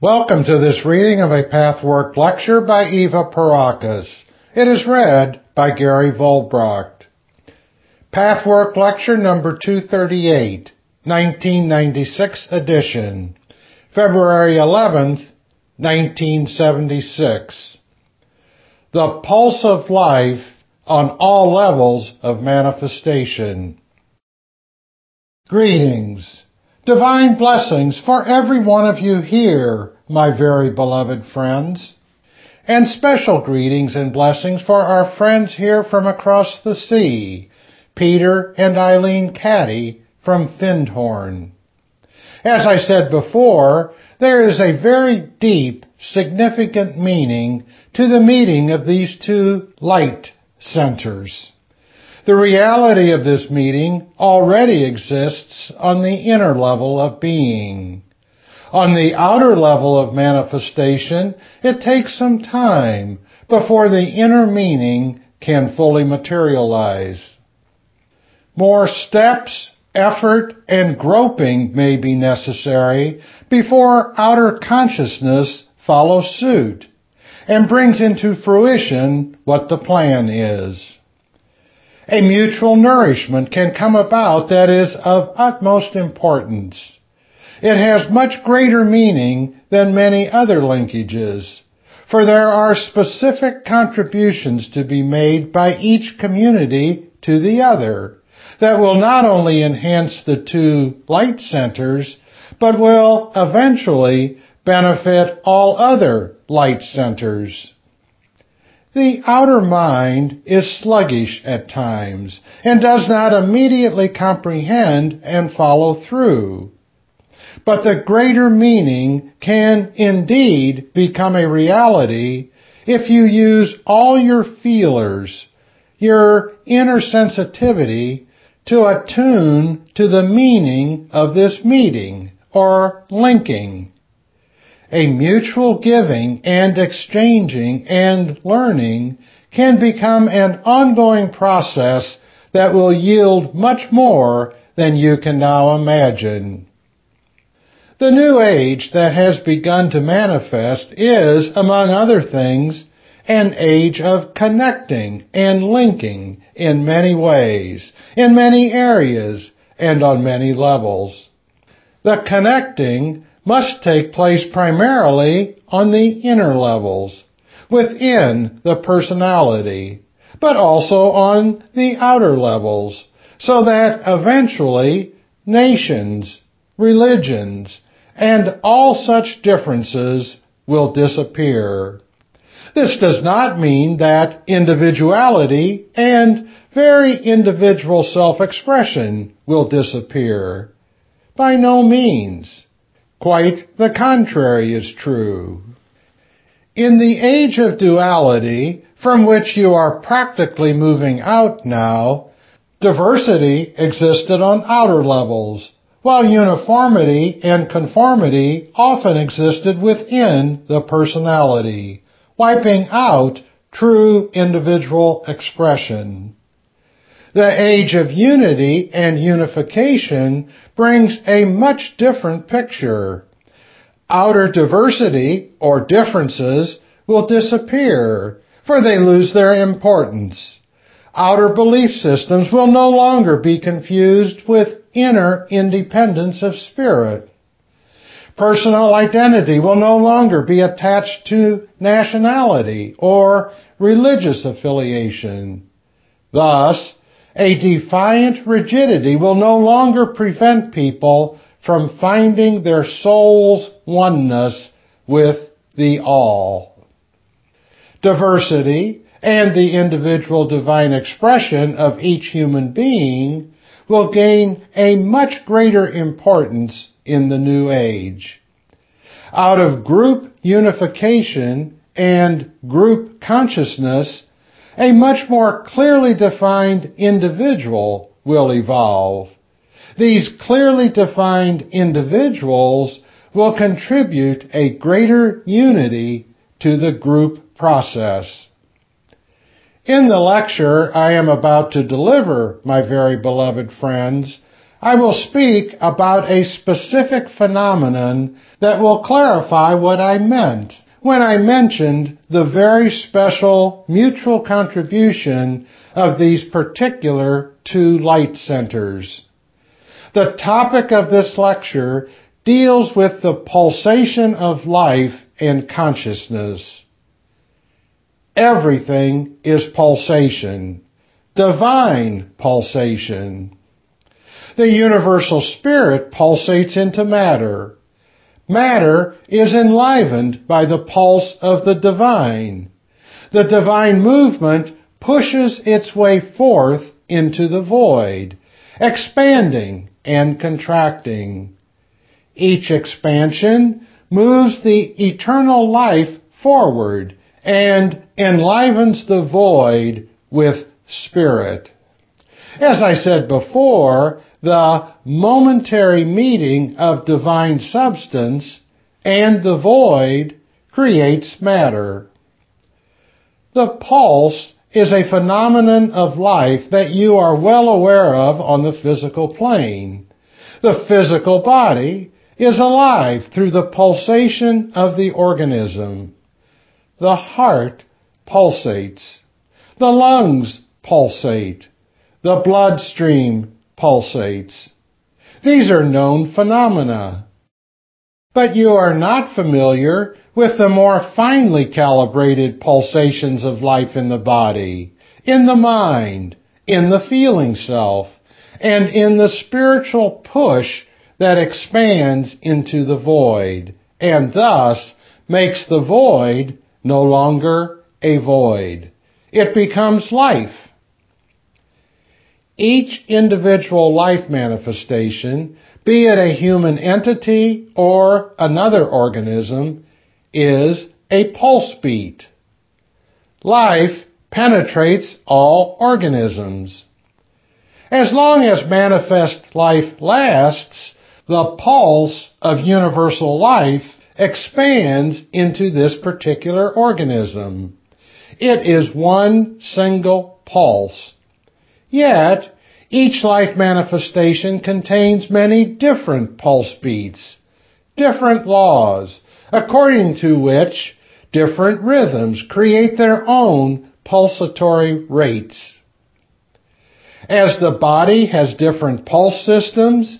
Welcome to this reading of a Pathwork lecture by Eva Pierrakos. It is read by Gary Vollbracht. Pathwork lecture number 238, 1996 edition, February 11th, 1976. The pulse of life on all levels of manifestation. Greetings. Divine blessings for every one of you here, my very beloved friends. And special greetings and blessings for our friends here from across the sea, Peter and Eileen Caddy from Findhorn. As I said before, there is a very deep, significant meaning to the meeting of these two light centers. The reality of this meeting already exists on the inner level of being. On the outer level of manifestation, it takes some time before the inner meaning can fully materialize. More steps, effort, and groping may be necessary before outer consciousness follows suit and brings into fruition what the plan is a mutual nourishment can come about that is of utmost importance. It has much greater meaning than many other linkages, for there are specific contributions to be made by each community to the other that will not only enhance the two light centers, but will eventually benefit all other light centers. The outer mind is sluggish at times and does not immediately comprehend and follow through. But the greater meaning can indeed become a reality if you use all your feelers, your inner sensitivity to attune to the meaning of this meeting or linking a mutual giving and exchanging and learning can become an ongoing process that will yield much more than you can now imagine. The new age that has begun to manifest is, among other things, an age of connecting and linking in many ways, in many areas, and on many levels. The connecting must take place primarily on the inner levels, within the personality, but also on the outer levels, so that eventually nations, religions, and all such differences will disappear. This does not mean that individuality and very individual self-expression will disappear. By no means. Quite the contrary is true. In the age of duality, from which you are practically moving out now, diversity existed on outer levels, while uniformity and conformity often existed within the personality, wiping out true individual expression. The age of unity and unification brings a much different picture. Outer diversity or differences will disappear, for they lose their importance. Outer belief systems will no longer be confused with inner independence of spirit. Personal identity will no longer be attached to nationality or religious affiliation. Thus, a defiant rigidity will no longer prevent people from finding their soul's oneness with the all. Diversity and the individual divine expression of each human being will gain a much greater importance in the new age. Out of group unification and group consciousness, a much more clearly defined individual will evolve. These clearly defined individuals will contribute a greater unity to the group process. In the lecture I am about to deliver, my very beloved friends, I will speak about a specific phenomenon that will clarify what I meant when I mentioned the very special mutual contribution of these particular two light centers. The topic of this lecture deals with the pulsation of life and consciousness. Everything is pulsation, divine pulsation. The universal spirit pulsates into matter. Matter is enlivened by the pulse of the divine. The divine movement pushes its way forth into the void, expanding and contracting. Each expansion moves the eternal life forward and enlivens the void with spirit. As I said before, the momentary meeting of divine substance and the void creates matter. The pulse is a phenomenon of life that you are well aware of on the physical plane. The physical body is alive through the pulsation of the organism. The heart pulsates. The lungs pulsate. The bloodstream pulsates. These are known phenomena. But you are not familiar with the more finely calibrated pulsations of life in the body, in the mind, in the feeling self, and in the spiritual push that expands into the void, and thus makes the void no longer a void. It becomes life. Each individual life manifestation, be it a human entity or another organism, is a pulse beat. Life penetrates all organisms. As long as manifest life lasts, the pulse of universal life expands into this particular organism. It is one single pulse. Yet, each life manifestation contains many different pulse beats, different laws, according to which different rhythms create their own pulsatory rates. As the body has different pulse systems,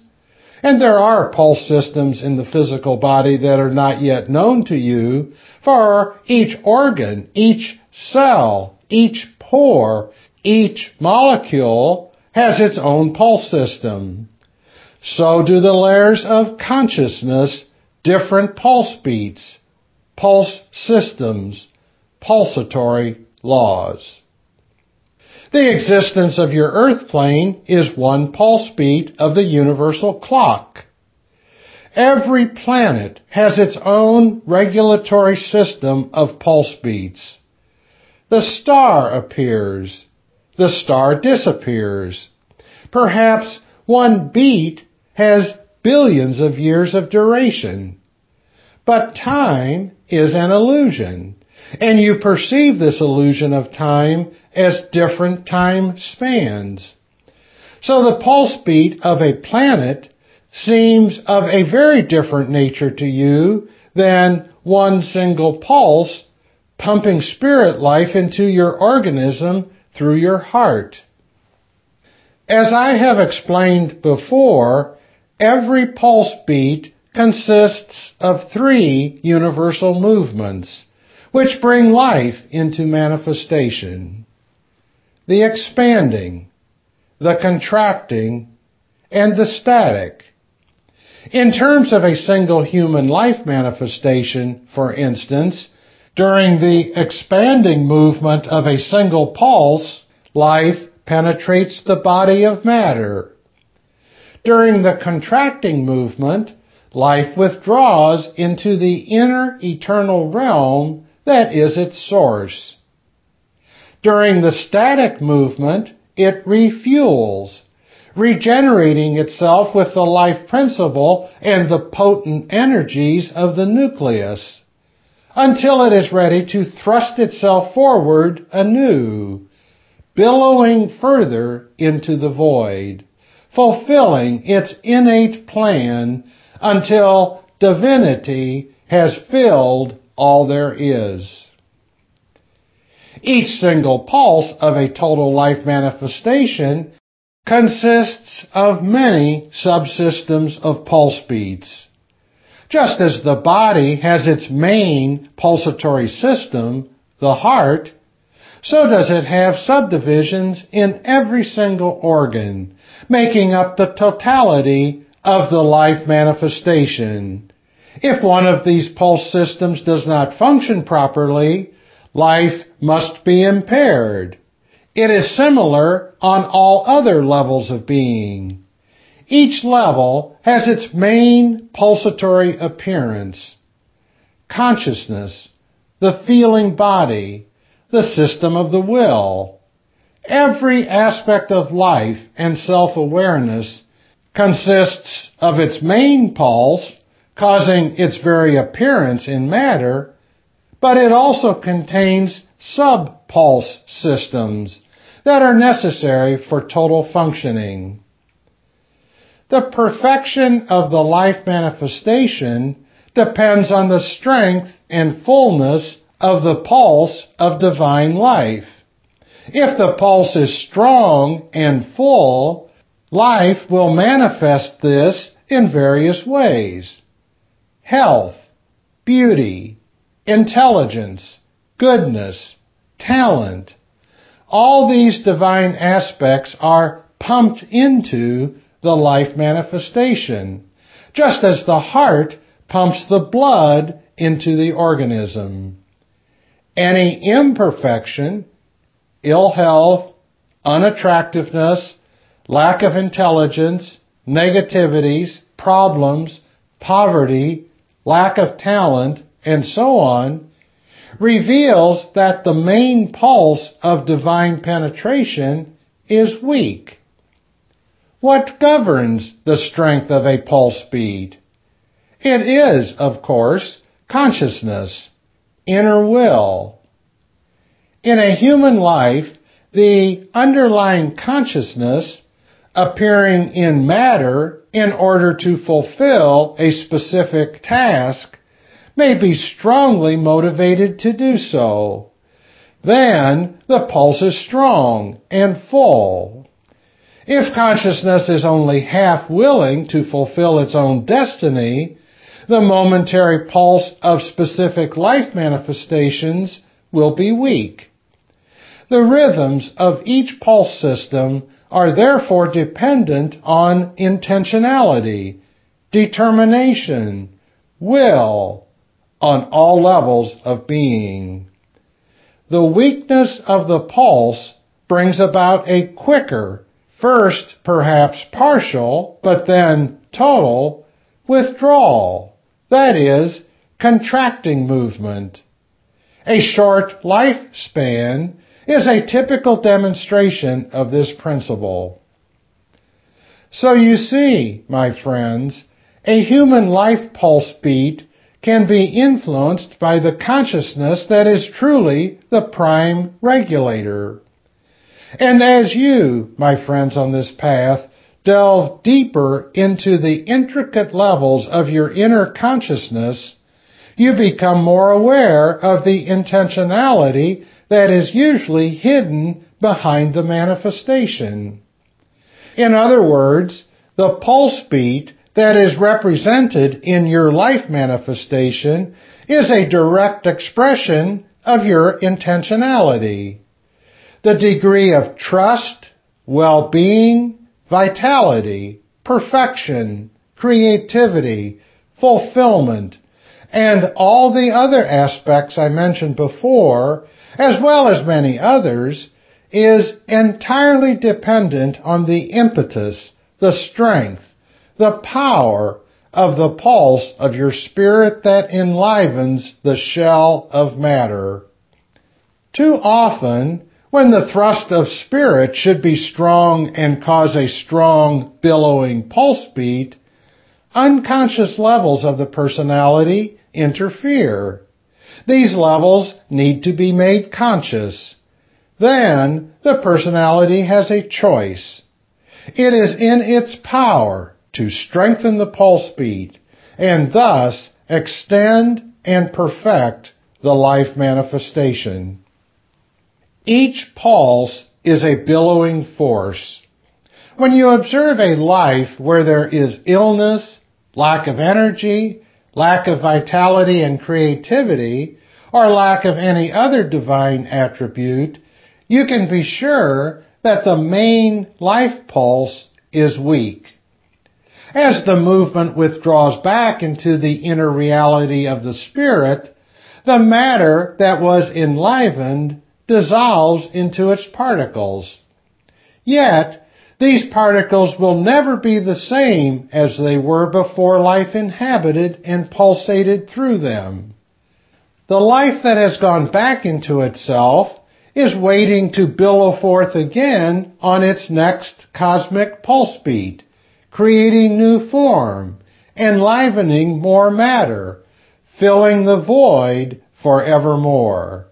and there are pulse systems in the physical body that are not yet known to you, for each organ, each cell, each pore, each molecule has its own pulse system. So do the layers of consciousness different pulse beats, pulse systems, pulsatory laws. The existence of your earth plane is one pulse beat of the universal clock. Every planet has its own regulatory system of pulse beats. The star appears. The star disappears. Perhaps one beat has billions of years of duration. But time is an illusion, and you perceive this illusion of time as different time spans. So the pulse beat of a planet seems of a very different nature to you than one single pulse pumping spirit life into your organism through your heart. As I have explained before, every pulse beat consists of three universal movements, which bring life into manifestation the expanding, the contracting, and the static. In terms of a single human life manifestation, for instance, during the expanding movement of a single pulse, life penetrates the body of matter. During the contracting movement, life withdraws into the inner eternal realm that is its source. During the static movement, it refuels, regenerating itself with the life principle and the potent energies of the nucleus, until it is ready to thrust itself forward anew, billowing further into the void, fulfilling its innate plan until divinity has filled all there is. Each single pulse of a total life manifestation consists of many subsystems of pulse beats. Just as the body has its main pulsatory system, the heart, so does it have subdivisions in every single organ, making up the totality of the life manifestation. If one of these pulse systems does not function properly, life must be impaired. It is similar on all other levels of being. Each level has its main pulsatory appearance. Consciousness, the feeling body, the system of the will. Every aspect of life and self-awareness consists of its main pulse, causing its very appearance in matter, but it also contains sub-pulse systems that are necessary for total functioning. The perfection of the life manifestation depends on the strength and fullness of the pulse of divine life. If the pulse is strong and full, life will manifest this in various ways. Health, beauty, intelligence, goodness, talent, all these divine aspects are pumped into the life manifestation, just as the heart pumps the blood into the organism. Any imperfection, ill health, unattractiveness, lack of intelligence, negativities, problems, poverty, lack of talent, and so on reveals that the main pulse of divine penetration is weak. What governs the strength of a pulse beat? It is, of course, consciousness, inner will. In a human life, the underlying consciousness appearing in matter in order to fulfill a specific task may be strongly motivated to do so. Then the pulse is strong and full. If consciousness is only half willing to fulfill its own destiny, the momentary pulse of specific life manifestations will be weak. The rhythms of each pulse system are therefore dependent on intentionality, determination, will, on all levels of being. The weakness of the pulse brings about a quicker, first perhaps partial, but then total, withdrawal. That is, contracting movement. A short lifespan is a typical demonstration of this principle. So you see, my friends, a human life pulse beat can be influenced by the consciousness that is truly the prime regulator. And as you, my friends on this path, delve deeper into the intricate levels of your inner consciousness, you become more aware of the intentionality that is usually hidden behind the manifestation. In other words, the pulse beat that is represented in your life manifestation is a direct expression of your intentionality. The degree of trust, well-being, vitality, perfection, creativity, fulfillment, and all the other aspects I mentioned before, as well as many others, is entirely dependent on the impetus, the strength, the power of the pulse of your spirit that enlivens the shell of matter. Too often, when the thrust of spirit should be strong and cause a strong, billowing pulse beat, unconscious levels of the personality interfere. These levels need to be made conscious. Then the personality has a choice. It is in its power to strengthen the pulse beat and thus extend and perfect the life manifestation. Each pulse is a billowing force. When you observe a life where there is illness, lack of energy, lack of vitality and creativity, or lack of any other divine attribute, you can be sure that the main life pulse is weak. As the movement withdraws back into the inner reality of the spirit, the matter that was enlivened dissolves into its particles. Yet, these particles will never be the same as they were before life inhabited and pulsated through them. The life that has gone back into itself is waiting to billow forth again on its next cosmic pulse beat, creating new form, enlivening more matter, filling the void forevermore.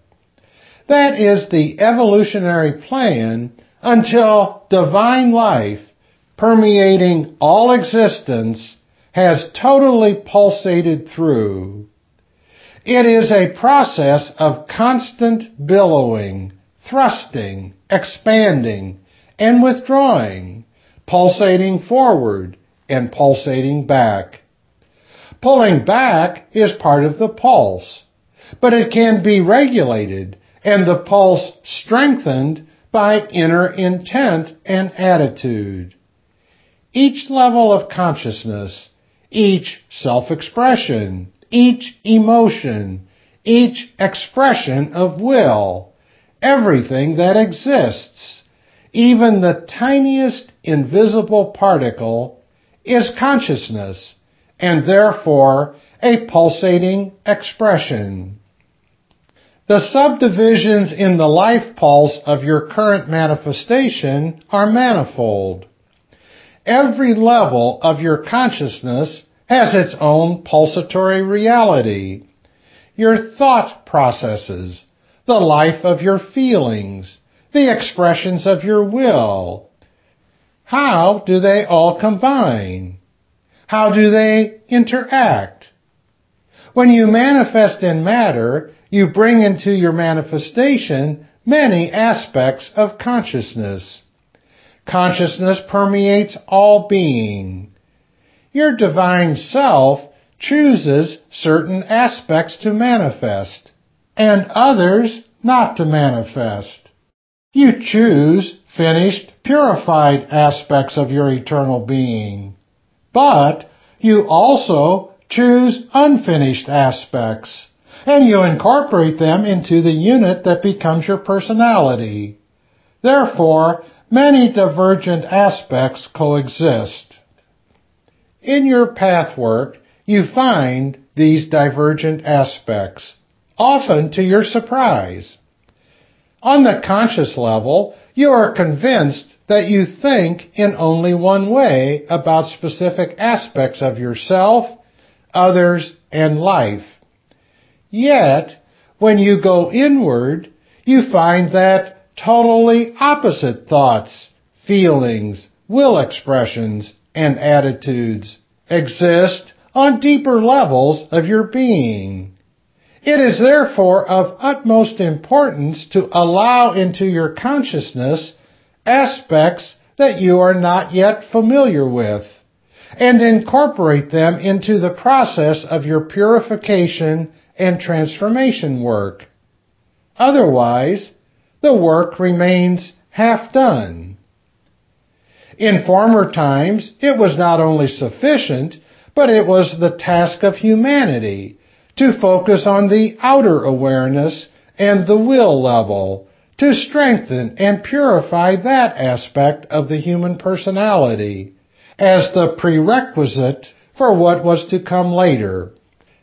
That is the evolutionary plan until divine life permeating all existence has totally pulsated through. It is a process of constant billowing, thrusting, expanding, and withdrawing, pulsating forward and pulsating back. Pulling back is part of the pulse, but it can be regulated and the pulse strengthened by inner intent and attitude. Each level of consciousness, each self-expression, each emotion, each expression of will, everything that exists, even the tiniest invisible particle, is consciousness and therefore a pulsating expression. The subdivisions in the life pulse of your current manifestation are manifold. Every level of your consciousness has its own pulsatory reality. Your thought processes, the life of your feelings, the expressions of your will. How do they all combine? How do they interact? When you manifest in matter, you bring into your manifestation many aspects of consciousness. Consciousness permeates all being. Your divine self chooses certain aspects to manifest and others not to manifest. You choose finished, purified aspects of your eternal being. But you also choose unfinished aspects and you incorporate them into the unit that becomes your personality. Therefore, many divergent aspects coexist. In your path work, you find these divergent aspects, often to your surprise. On the conscious level, you are convinced that you think in only one way about specific aspects of yourself, others, and life. Yet, when you go inward, you find that totally opposite thoughts, feelings, will expressions, and attitudes exist on deeper levels of your being. It is therefore of utmost importance to allow into your consciousness aspects that you are not yet familiar with and incorporate them into the process of your purification and transformation work. Otherwise, the work remains half done. In former times, it was not only sufficient, but it was the task of humanity to focus on the outer awareness and the will level, to strengthen and purify that aspect of the human personality as the prerequisite for what was to come later.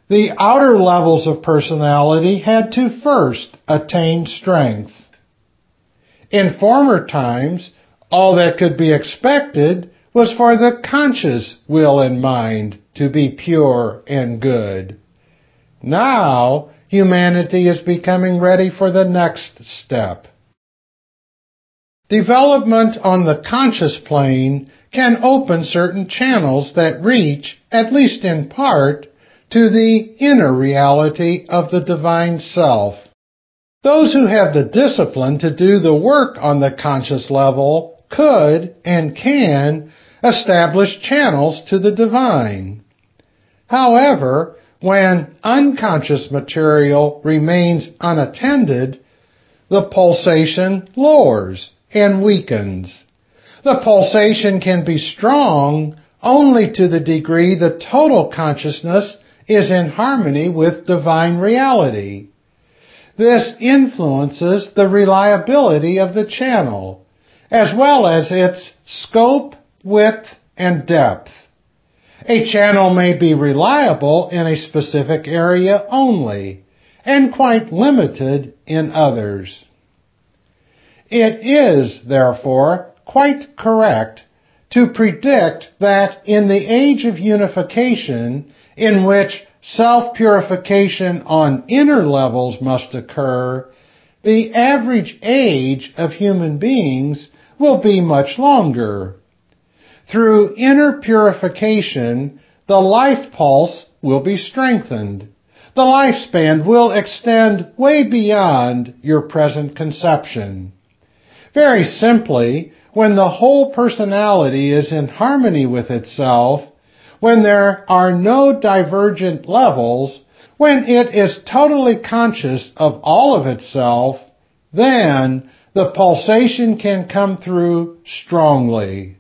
The outer levels of personality had to first attain strength. In former times, all that could be expected was for the conscious will and mind to be pure and good. Now, humanity is becoming ready for the next step. Development on the conscious plane can open certain channels that reach, at least in part, to the inner reality of the divine self. Those who have the discipline to do the work on the conscious level could and can establish channels to the divine. However, when unconscious material remains unattended, the pulsation lowers and weakens. The pulsation can be strong only to the degree the total consciousness is in harmony with divine reality. This influences the reliability of the channel, as well as its scope, width, and depth. A channel may be reliable in a specific area only, and quite limited in others. It is, therefore, quite correct to predict that in the age of unification, in which self-purification on inner levels must occur, the average age of human beings will be much longer. Through inner purification, the life pulse will be strengthened. The lifespan will extend way beyond your present conception. Very simply, when the whole personality is in harmony with itself, when there are no divergent levels, when it is totally conscious of all of itself, then the pulsation can come through strongly.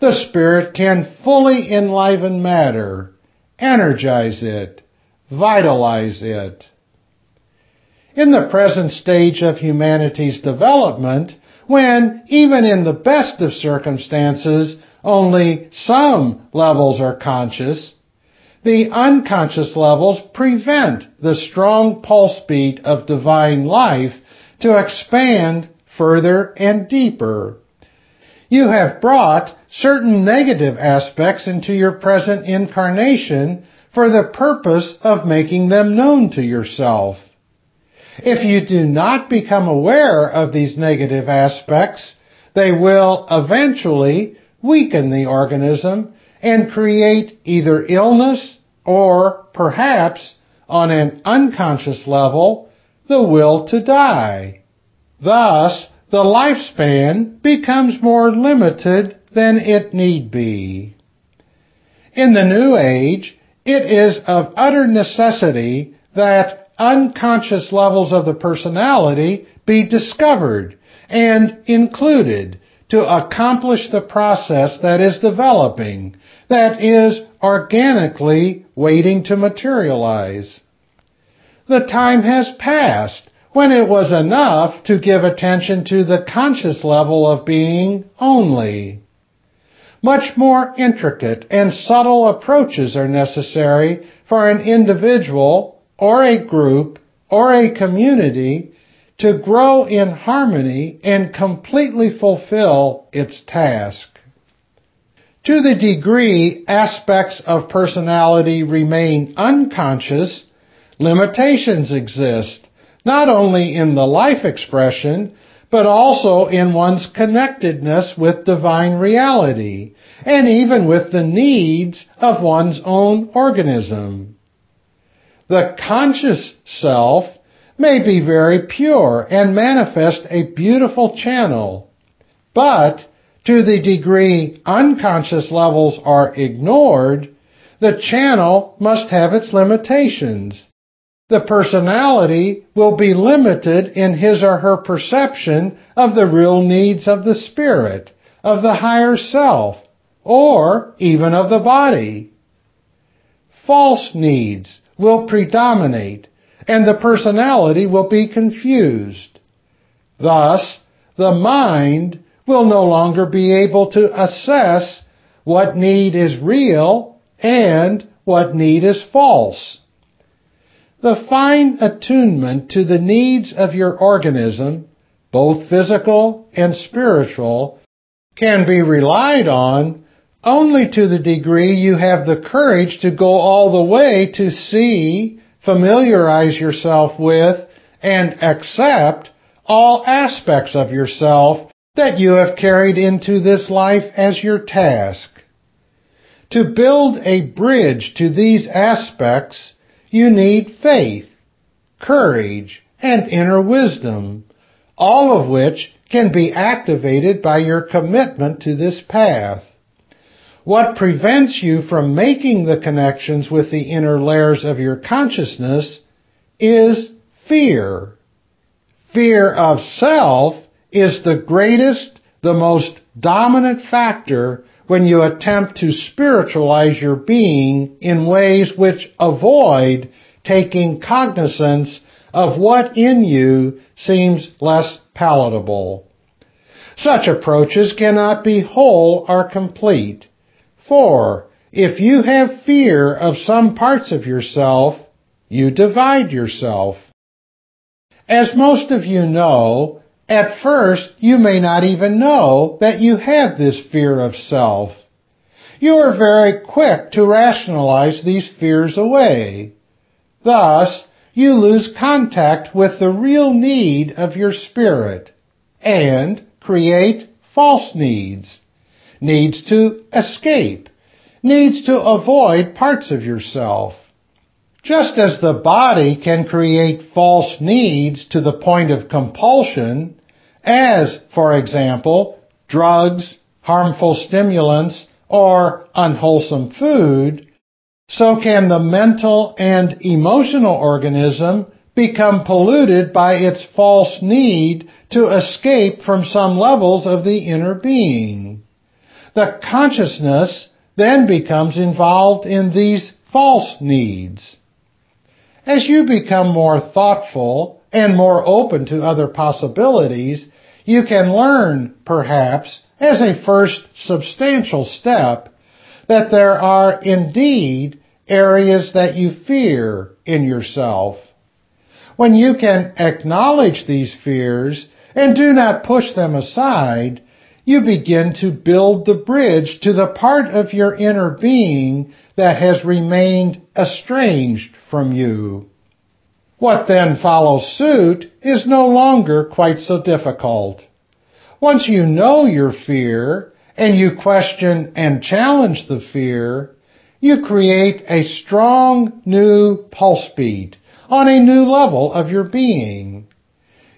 The Spirit can fully enliven matter, energize it, vitalize it. In the present stage of humanity's development, when, even in the best of circumstances, only some levels are conscious, the unconscious levels prevent the strong pulse beat of divine life to expand further and deeper. You have brought certain negative aspects into your present incarnation for the purpose of making them known to yourself. If you do not become aware of these negative aspects, they will eventually weaken the organism and create either illness or perhaps on an unconscious level, the will to die. Thus, the lifespan becomes more limited than it need be. In the New Age, it is of utter necessity that unconscious levels of the personality be discovered and included to accomplish the process that is developing, that is organically waiting to materialize. The time has passed when it was enough to give attention to the conscious level of being only. Much more intricate and subtle approaches are necessary for an individual or a group or a community to grow in harmony and completely fulfill its task. To the degree aspects of personality remain unconscious, limitations exist, not only in the life expression, but also in one's connectedness with divine reality, and even with the needs of one's own organism. The conscious self may be very pure and manifest a beautiful channel, but to the degree unconscious levels are ignored, the channel must have its limitations. The personality will be limited in his or her perception of the real needs of the spirit, of the higher self, or even of the body. False needs will predominate and the personality will be confused. Thus, the mind will no longer be able to assess what need is real and what need is false. The fine attunement to the needs of your organism, both physical and spiritual, can be relied on only to the degree you have the courage to go all the way to see, familiarize yourself with, and accept all aspects of yourself that you have carried into this life as your task. To build a bridge to these aspects, you need faith, courage, and inner wisdom, all of which can be activated by your commitment to this path. What prevents you from making the connections with the inner layers of your consciousness is fear. Fear of self is the greatest, the most dominant factor when you attempt to spiritualize your being in ways which avoid taking cognizance of what in you seems less palatable. Such approaches cannot be whole or complete. For if you have fear of some parts of yourself, you divide yourself. As most of you know, at first you may not even know that you have this fear of self. You are very quick to rationalize these fears away. Thus, you lose contact with the real need of your spirit and create false needs. Needs to escape. Needs to avoid parts of yourself. Just as the body can create false needs to the point of compulsion, as, for example, drugs, harmful stimulants, or unwholesome food, so can the mental and emotional organism become polluted by its false need to escape from some levels of the inner being. The consciousness then becomes involved in these false needs. As you become more thoughtful and more open to other possibilities, you can learn, perhaps, as a first substantial step, that there are indeed areas that you fear in yourself. When you can acknowledge these fears and do not push them aside, you begin to build the bridge to the part of your inner being that has remained estranged from you. What then follows suit is no longer quite so difficult. Once you know your fear and you question and challenge the fear, you create a strong new pulse beat on a new level of your being.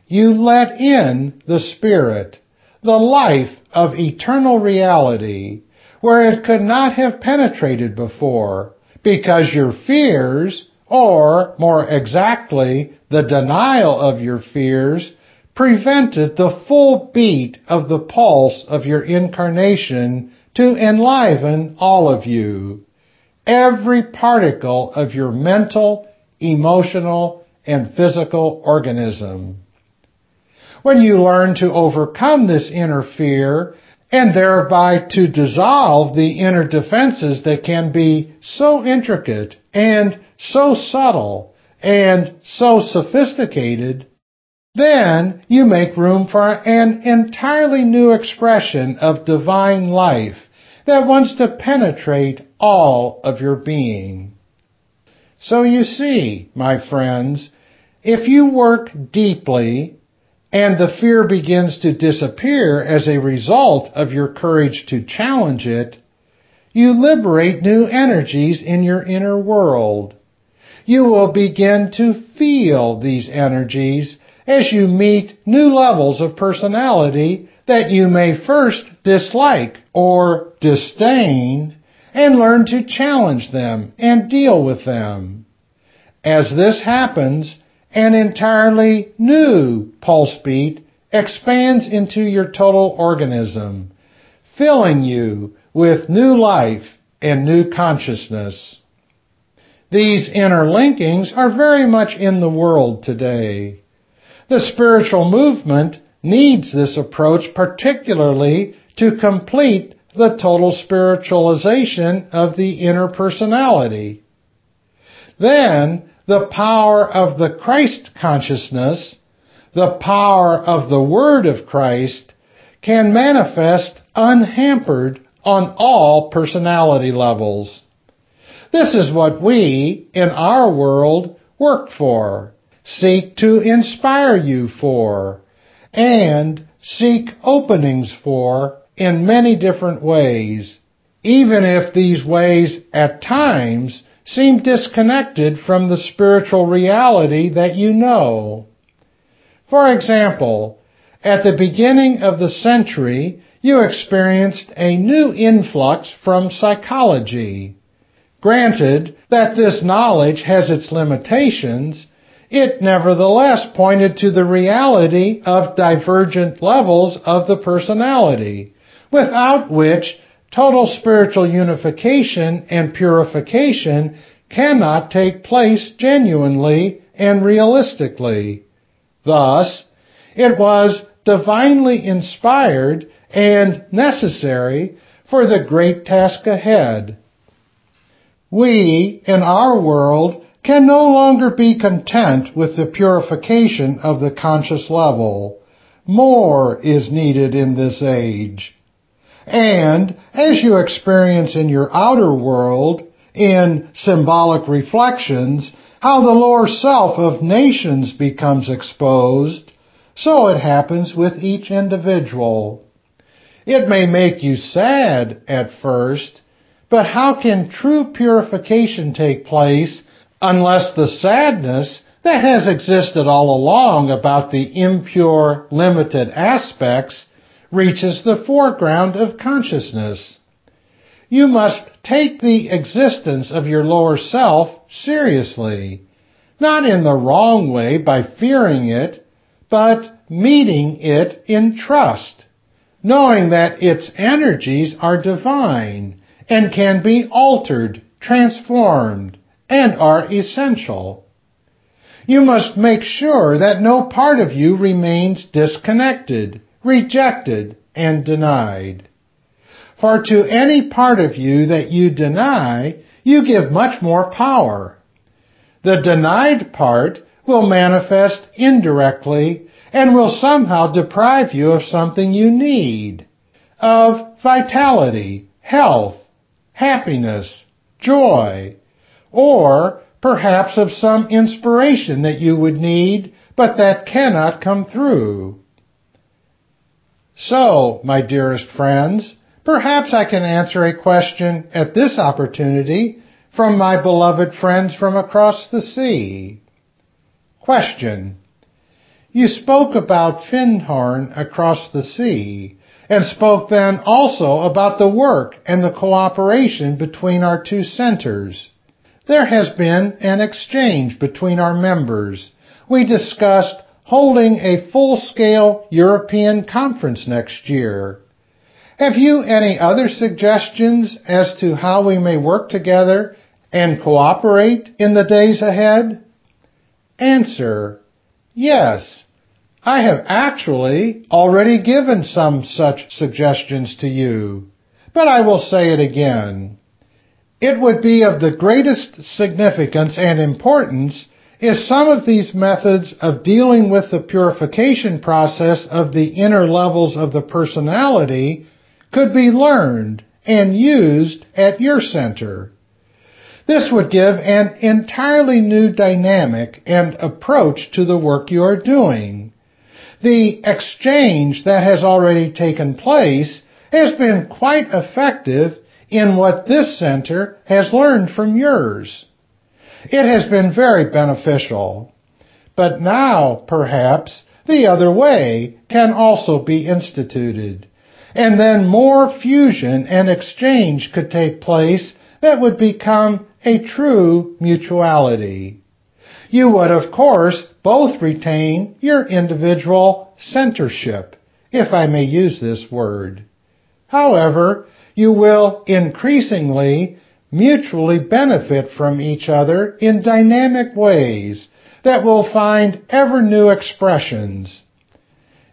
You let in the Spirit, the life of eternal reality, where it could not have penetrated before, because your fears, or more exactly, the denial of your fears, prevented the full beat of the pulse of your incarnation to enliven all of you. Every particle of your mental, emotional, and physical organism. When you learn to overcome this inner fear and thereby to dissolve the inner defenses that can be so intricate and so subtle and so sophisticated, then you make room for an entirely new expression of divine life that wants to penetrate all of your being. So you see, my friends, if you work deeply and the fear begins to disappear as a result of your courage to challenge it, you liberate new energies in your inner world. You will begin to feel these energies as you meet new levels of personality that you may first dislike or disdain and learn to challenge them and deal with them. As this happens, an entirely new pulse beat expands into your total organism, filling you with new life and new consciousness. These interlinkings are very much in the world today. The spiritual movement needs this approach particularly to complete the total spiritualization of the inner personality. Then the power of the Christ consciousness, the power of the Word of Christ, can manifest unhampered on all personality levels. This is what we, in our world, work for, seek to inspire you for, and seek openings for in many different ways, even if these ways at times seem disconnected from the spiritual reality that you know. For example, at the beginning of the century, you experienced a new influx from psychology. Granted that this knowledge has its limitations, it nevertheless pointed to the reality of divergent levels of the personality, without which total spiritual unification and purification cannot take place genuinely and realistically. Thus, it was divinely inspired and necessary for the great task ahead. We, in our world, can no longer be content with the purification of the conscious level. More is needed in this age. And as you experience in your outer world, in symbolic reflections, how the lower self of nations becomes exposed, so it happens with each individual. It may make you sad at first, but how can true purification take place unless the sadness that has existed all along about the impure, limited aspects reaches the foreground of consciousness? You must take the existence of your lower self seriously, not in the wrong way by fearing it, but meeting it in trust, knowing that its energies are divine and can be altered, transformed, and are essential. You must make sure that no part of you remains disconnected, rejected, and denied. For to any part of you that you deny, you give much more power. The denied part will manifest indirectly and will somehow deprive you of something you need, of vitality, health, happiness, joy, or perhaps of some inspiration that you would need but that cannot come through. So, my dearest friends, perhaps I can answer a question at this opportunity from my beloved friends from across the sea. Question. You spoke about Findhorn across the sea, and spoke then also about the work and the cooperation between our two centers. There has been an exchange between our members. We discussed holding a full-scale European conference next year. Have you any other suggestions as to how we may work together and cooperate in the days ahead? Answer. Yes. I have actually already given some such suggestions to you, but I will say it again. It would be of the greatest significance and importance if some of these methods of dealing with the purification process of the inner levels of the personality could be learned and used at your center. This would give an entirely new dynamic and approach to the work you are doing. The exchange that has already taken place has been quite effective in what this center has learned from yours. It has been very beneficial. But now, perhaps, the other way can also be instituted. And then more fusion and exchange could take place that would become a true mutuality. You would, of course, both retain your individual centership, if I may use this word. However, you will increasingly mutually benefit from each other in dynamic ways that will find ever new expressions.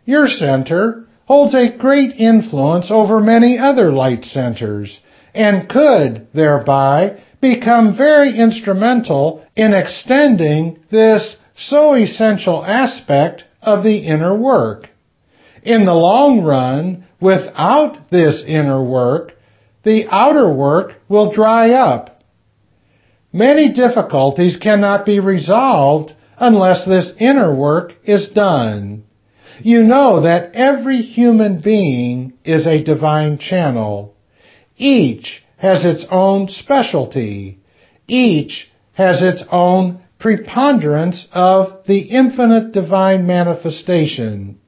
Your center holds a great influence over many other light centers and could thereby become very instrumental in extending this so essential aspect of the inner work. In the long run, without this inner work, the outer work will dry up. Many difficulties cannot be resolved unless this inner work is done. you know that every human being is a divine channel. Each has its own specialty. Each has its own preponderance of the infinite divine manifestation.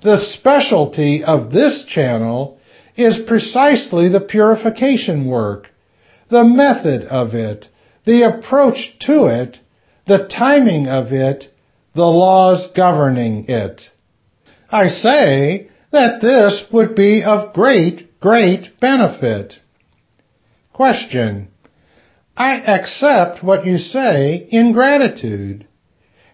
The specialty of this channel is precisely the purification work, the method of it, the approach to it, the timing of it, the laws governing it. I say that this would be of great, great benefit. Question. I accept what you say in gratitude.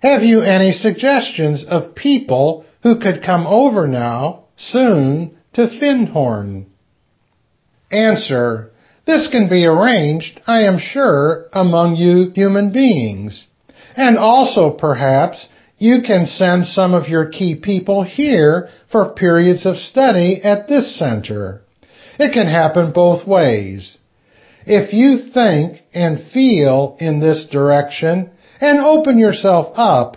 Have you any suggestions of people who could come over now, soon, to Findhorn? Answer. This can be arranged, I am sure, among you human beings. And also, perhaps, you can send some of your key people here for periods of study at this center. It can happen both ways. If you think and feel in this direction and open yourself up,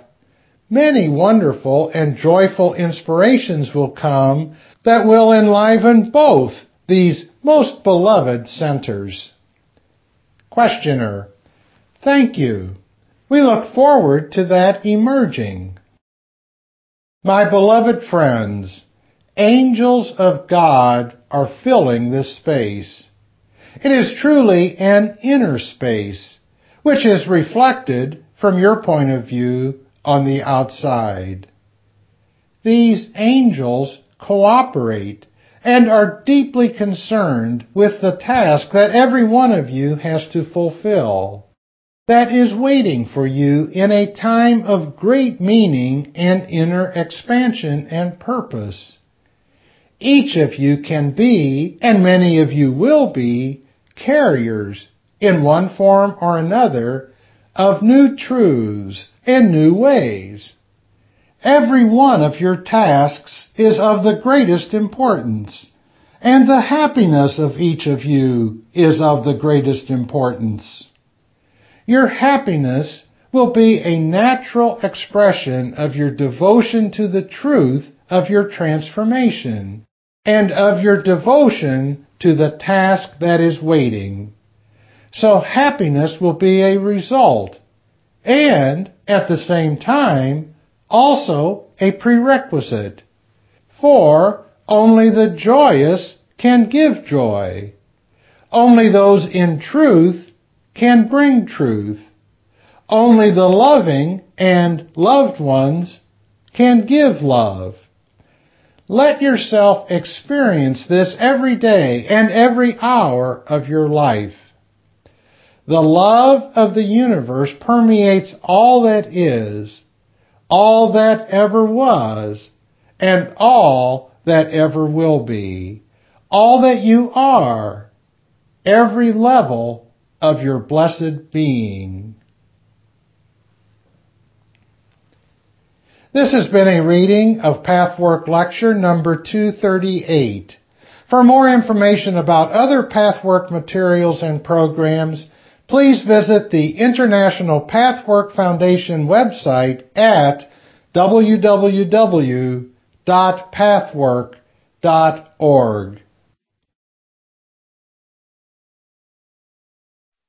many wonderful and joyful inspirations will come that will enliven both these most beloved centers. Questioner. Thank you. We look forward to that emerging. My beloved friends, angels of God are filling this space. It is truly an inner space, which is reflected from your point of view on the outside. These angels cooperate and are deeply concerned with the task that every one of you has to fulfill. That is waiting for you in a time of great meaning and inner expansion and purpose. Each of you can be, and many of you will be, carriers, in one form or another, of new truths and new ways. Every one of your tasks is of the greatest importance, and the happiness of each of you is of the greatest importance. Your happiness will be a natural expression of your devotion to the truth of your transformation and of your devotion to the task that is waiting. So happiness will be a result and at the same time also a prerequisite. For only the joyous can give joy. Only those in truth can bring truth. Only the loving and loved ones can give love. Let yourself experience this every day and every hour of your life. The love of the universe permeates all that is, all that ever was, and all that ever will be, all that you are, every level of your blessed being. This has been a reading of Pathwork Lecture number 238. For more information about other Pathwork materials and programs, please visit the International Pathwork Foundation website at www.pathwork.org.